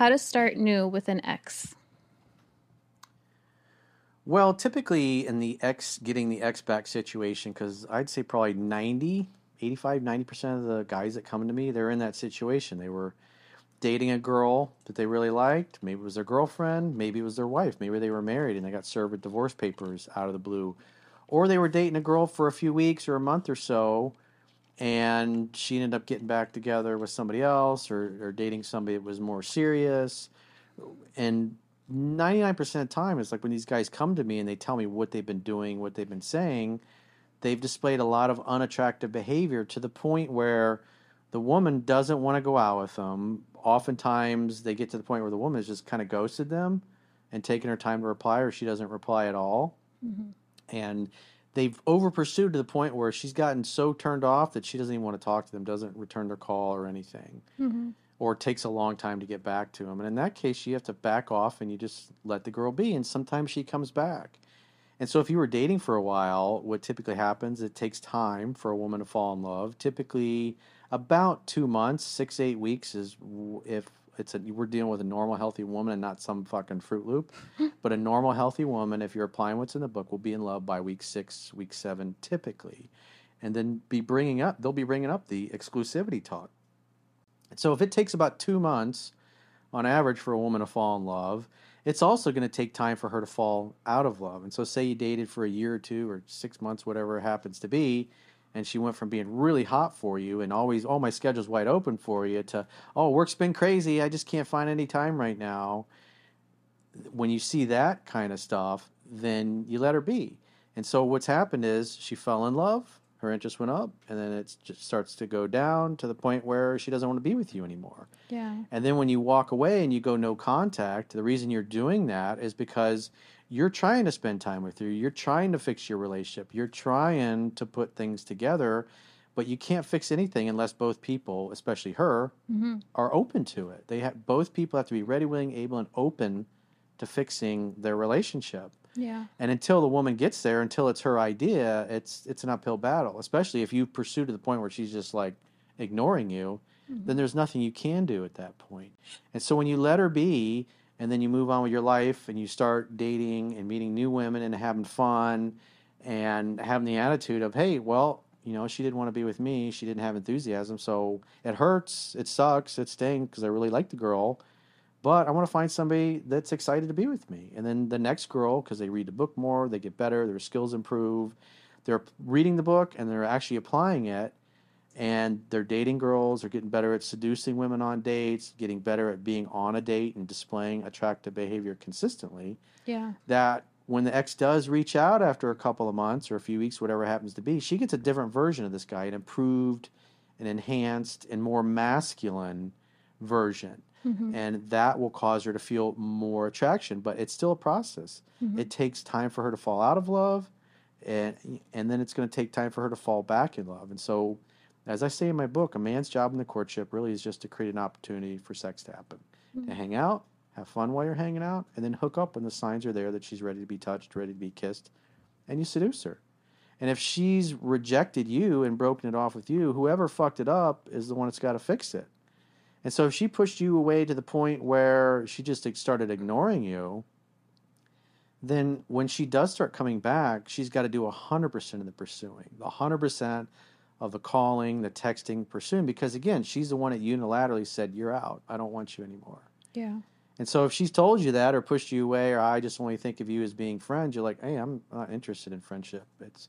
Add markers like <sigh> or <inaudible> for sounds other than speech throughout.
How to start new with an ex. Well, typically in the ex getting the ex back situation, because I'd say probably 90, 85, 90% of the guys that come to me, they're in that situation. They were dating a girl that they really liked. Maybe it was their girlfriend. Maybe it was their wife. Maybe they were married and they got served with divorce papers out of the blue. Or they were dating a girl for a few weeks or a month or so and she ended up getting back together with somebody else or, or dating somebody that was more serious. And 99% of the time, it's like when these guys come to me and they tell me what they've been doing, what they've been saying, they've displayed a lot of unattractive behavior to the point where the woman doesn't want to go out with them. Oftentimes, they get to the point where the woman has just kind of ghosted them and taken her time to reply, or she doesn't reply at all. Mm-hmm. And they've over pursued to the point where she's gotten so turned off that she doesn't even want to talk to them, doesn't return their call or anything, mm-hmm. or takes a long time to get back to them. And in that case, you have to back off and you just let the girl be. And sometimes she comes back. And so, if you were dating for a while, what typically happens, it takes time for a woman to fall in love. Typically, about two months, six, eight weeks is if it's a we're dealing with a normal healthy woman and not some fucking fruit loop. <laughs> But a normal healthy woman if you're applying what's in the book will be in love by week six week seven typically. And then be bringing up they'll be bringing up the exclusivity talk. So if it takes about two months on average for a woman to fall in love it's also going to take time for her to fall out of love. And so say you dated for a year or two or six months whatever it happens to be and she went from being really hot for you and always oh my schedule's wide open for you to oh work's been crazy. I just can't find any time right now. When you see that kind of stuff then you let her be. And so what's happened is she fell in love her interest went up and then it just starts to go down to the point where she doesn't want to be with you anymore. Yeah. And then when you walk away and you go no contact the reason you're doing that is because you're trying to spend time with her. You're trying to fix your relationship. You're trying to put things together, but you can't fix anything unless both people, especially her, mm-hmm. are open to it. They have both people have to be ready, willing, able, and open to fixing their relationship. Yeah. And until the woman gets there, until it's her idea, it's it's an uphill battle. Especially if you pursue to the point where she's just like ignoring you, mm-hmm. then there's nothing you can do at that point. And so when you let her be and then you move on with your life and you start dating and meeting new women and having fun and having the attitude of hey well you know she didn't want to be with me. She didn't have enthusiasm. So it hurts. It sucks. It stings because i really like the girl but i want to find somebody that's excited to be with me. And then the next girl because they read the book more they get better their skills improve they're reading the book and they're actually applying it and they're dating girls, they're getting better at seducing women on dates, getting better at being on a date and displaying attractive behavior consistently. Yeah. That when the ex does reach out after a couple of months or a few weeks, whatever happens to be, she gets a different version of this guy, an improved, an enhanced, and more masculine version. Mm-hmm. And that will cause her to feel more attraction, but it's still a process. Mm-hmm. It takes time for her to fall out of love, and and then it's going to take time for her to fall back in love. And so as I say in my book, a man's job in the courtship really is just to create an opportunity for sex to happen, mm-hmm. to hang out, have fun while you're hanging out, and then hook up when the signs are there that she's ready to be touched, ready to be kissed, and you seduce her. And if she's rejected you and broken it off with you, whoever fucked it up is the one that's got to fix it. And so if she pushed you away to the point where she just started ignoring you, then when she does start coming back, she's got to do 100% of the pursuing, the 100% of the calling, the texting, pursuing, because again, she's the one that unilaterally said, You're out. I don't want you anymore. Yeah. And so if she's told you that or pushed you away or I just only think of you as being friends, you're like, hey, I'm not interested in friendship. It's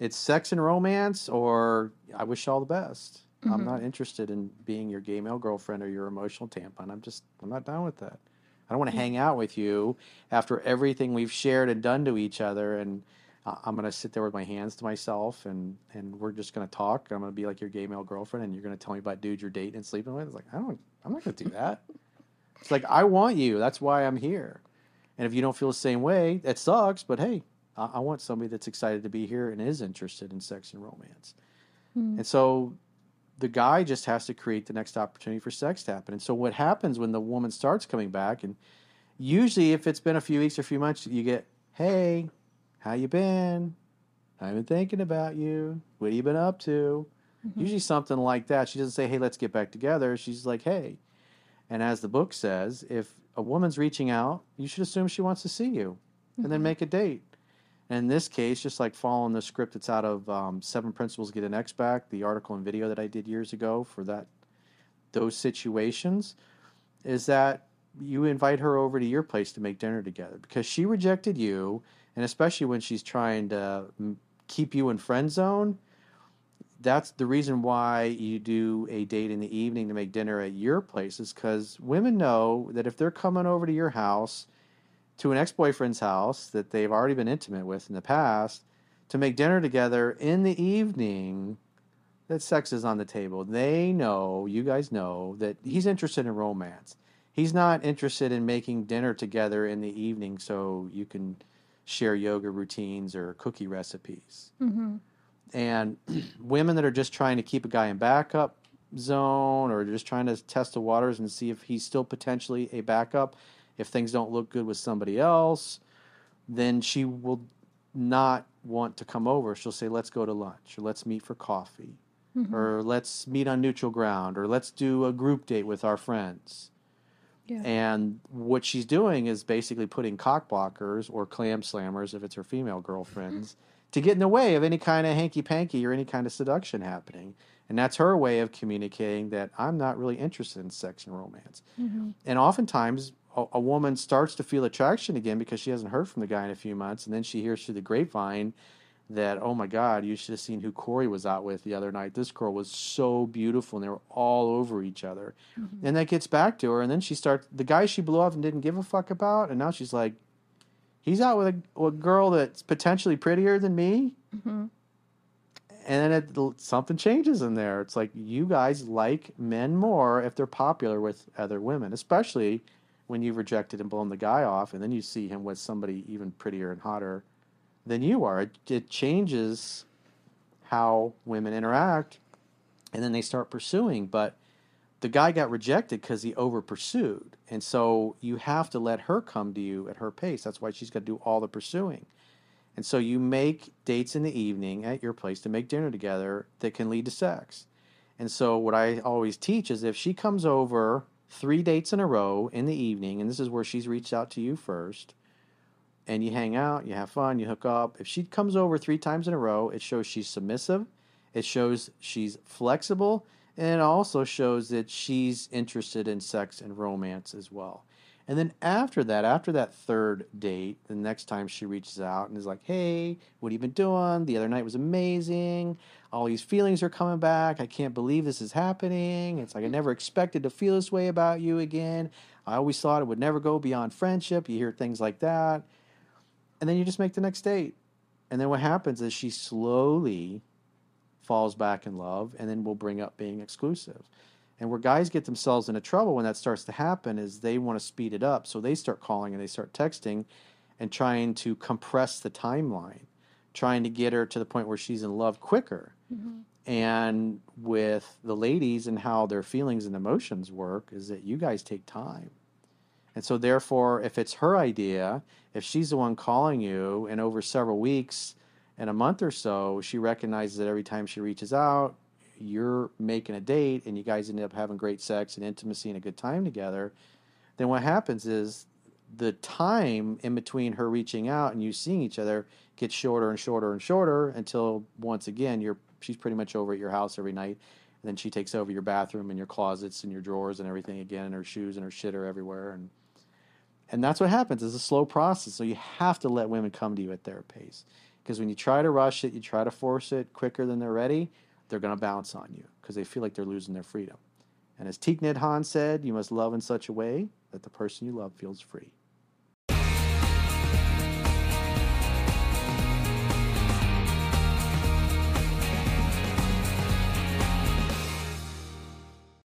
it's sex and romance or I wish you all the best. Mm-hmm. I'm not interested in being your gay male girlfriend or your emotional tampon. I'm just I'm not down with that. I don't want to hang out with you after everything we've shared and done to each other and I'm going to sit there with my hands to myself and, and we're just going to talk. I'm going to be like your gay male girlfriend and you're going to tell me about dude you're dating and sleeping with. It's like, I don't, I'm not going to do that. it's like, I want you. That's why I'm here. And if you don't feel the same way, it sucks. But hey, I, I want somebody that's excited to be here and is interested in sex and romance. Mm. And so the guy just has to create the next opportunity for sex to happen. And so what happens when the woman starts coming back and usually if it's been a few weeks or a few months, you get, hey, how you been? I've been thinking about you. What have you been up to? Mm-hmm. Usually something like that. She doesn't say, hey, let's get back together. She's like, hey. And as the book says, if a woman's reaching out, you should assume she wants to see you mm-hmm. and then mm-hmm. make a date. And in this case, just like following the script that's out of um, Seven Principles Get an Ex Back, the article and video that I did years ago for that those situations, is that you invite her over to your place to make dinner together because she rejected you and especially when she's trying to mm, keep you in friend zone that's the reason why you do a date in the evening to make dinner at your place is because women know that if they're coming over to your house to an ex-boyfriend's house that they've already been intimate with in the past to make dinner together in the evening that sex is on the table. They know you guys know that he's interested in romance. He's not interested in making dinner together in the evening so you can share yoga routines or cookie recipes. Mm-hmm. And <clears throat> women that are just trying to keep a guy in backup zone or just trying to test the waters and see if he's still potentially a backup, if things don't look good with somebody else, then she will not want to come over. She'll say, let's go to lunch or let's meet for coffee. Mm-hmm. Or let's meet on neutral ground, or let's do a group date with our friends. Yeah. And what she's doing is basically putting cock blockers or clam slammers, if it's her female girlfriends, to get in the way of any kind of hanky panky or any kind of seduction happening. And that's her way of communicating that I'm not really interested in sex and romance. Mm-hmm. And oftentimes, a, a, woman starts to feel attraction again because she hasn't heard from the guy in a few months. And then she hears through the grapevine that, oh my God, you should have seen who Corey was out with the other night. This girl was so beautiful and they were all over each other. Mm-hmm. And that gets back to her. And then she starts, the guy she blew off and didn't give a fuck about. And now she's like, he's out with a, a girl that's potentially prettier than me. Mm-hmm. And then it, something changes in there. It's like you guys like men more if they're popular with other women, especially when you've rejected and blown the guy off. And then you see him with somebody even prettier and hotter than you are. It, it changes how women interact, and then they start pursuing. But the guy got rejected because he over pursued. And so you have to let her come to you at her pace. That's why she's got to do all the pursuing. And so you make dates in the evening at your place to make dinner together that can lead to sex. And so what I always teach is if she comes over three dates in a row in the evening, and this is where she's reached out to you first, and you hang out, you have fun, you hook up. If she comes over three times in a row, it shows she's submissive, it shows she's flexible, and it also shows that she's interested in sex and romance as well. And then after that, after that third date, the next time she reaches out and is like, hey, what have you been doing? The other night was amazing. All these feelings are coming back. I can't believe this is happening. It's like I never expected to feel this way about you again. I always thought it would never go beyond friendship. You hear things like that and then you just make the next date. And then what happens is she slowly falls back in love, and then we'll bring up being exclusive. And where guys get themselves into trouble when that starts to happen is they want to speed it up. So they start calling and they start texting and trying to compress the timeline, trying to get her to the point where she's in love quicker. Mm-hmm. And with the ladies and how their feelings and emotions work, is that you guys take time. And so, therefore, if it's her idea, if she's the one calling you, and over several weeks and a month or so, she recognizes that every time she reaches out, you're making a date and you guys end up having great sex and intimacy and a good time together, then what happens is the time in between her reaching out and you seeing each other gets shorter and shorter and shorter until once again you're she's pretty much over at your house every night and then she takes over your bathroom and your closets and your drawers and everything again and her shoes and her shit are everywhere and And that's what happens. It's a slow process. So you have to let women come to you at their pace. Because when you try to rush it, you try to force it quicker than they're ready, they're going to bounce on you because they feel like they're losing their freedom. And as Thich Nhat said, you must love in such a way that the person you love feels free.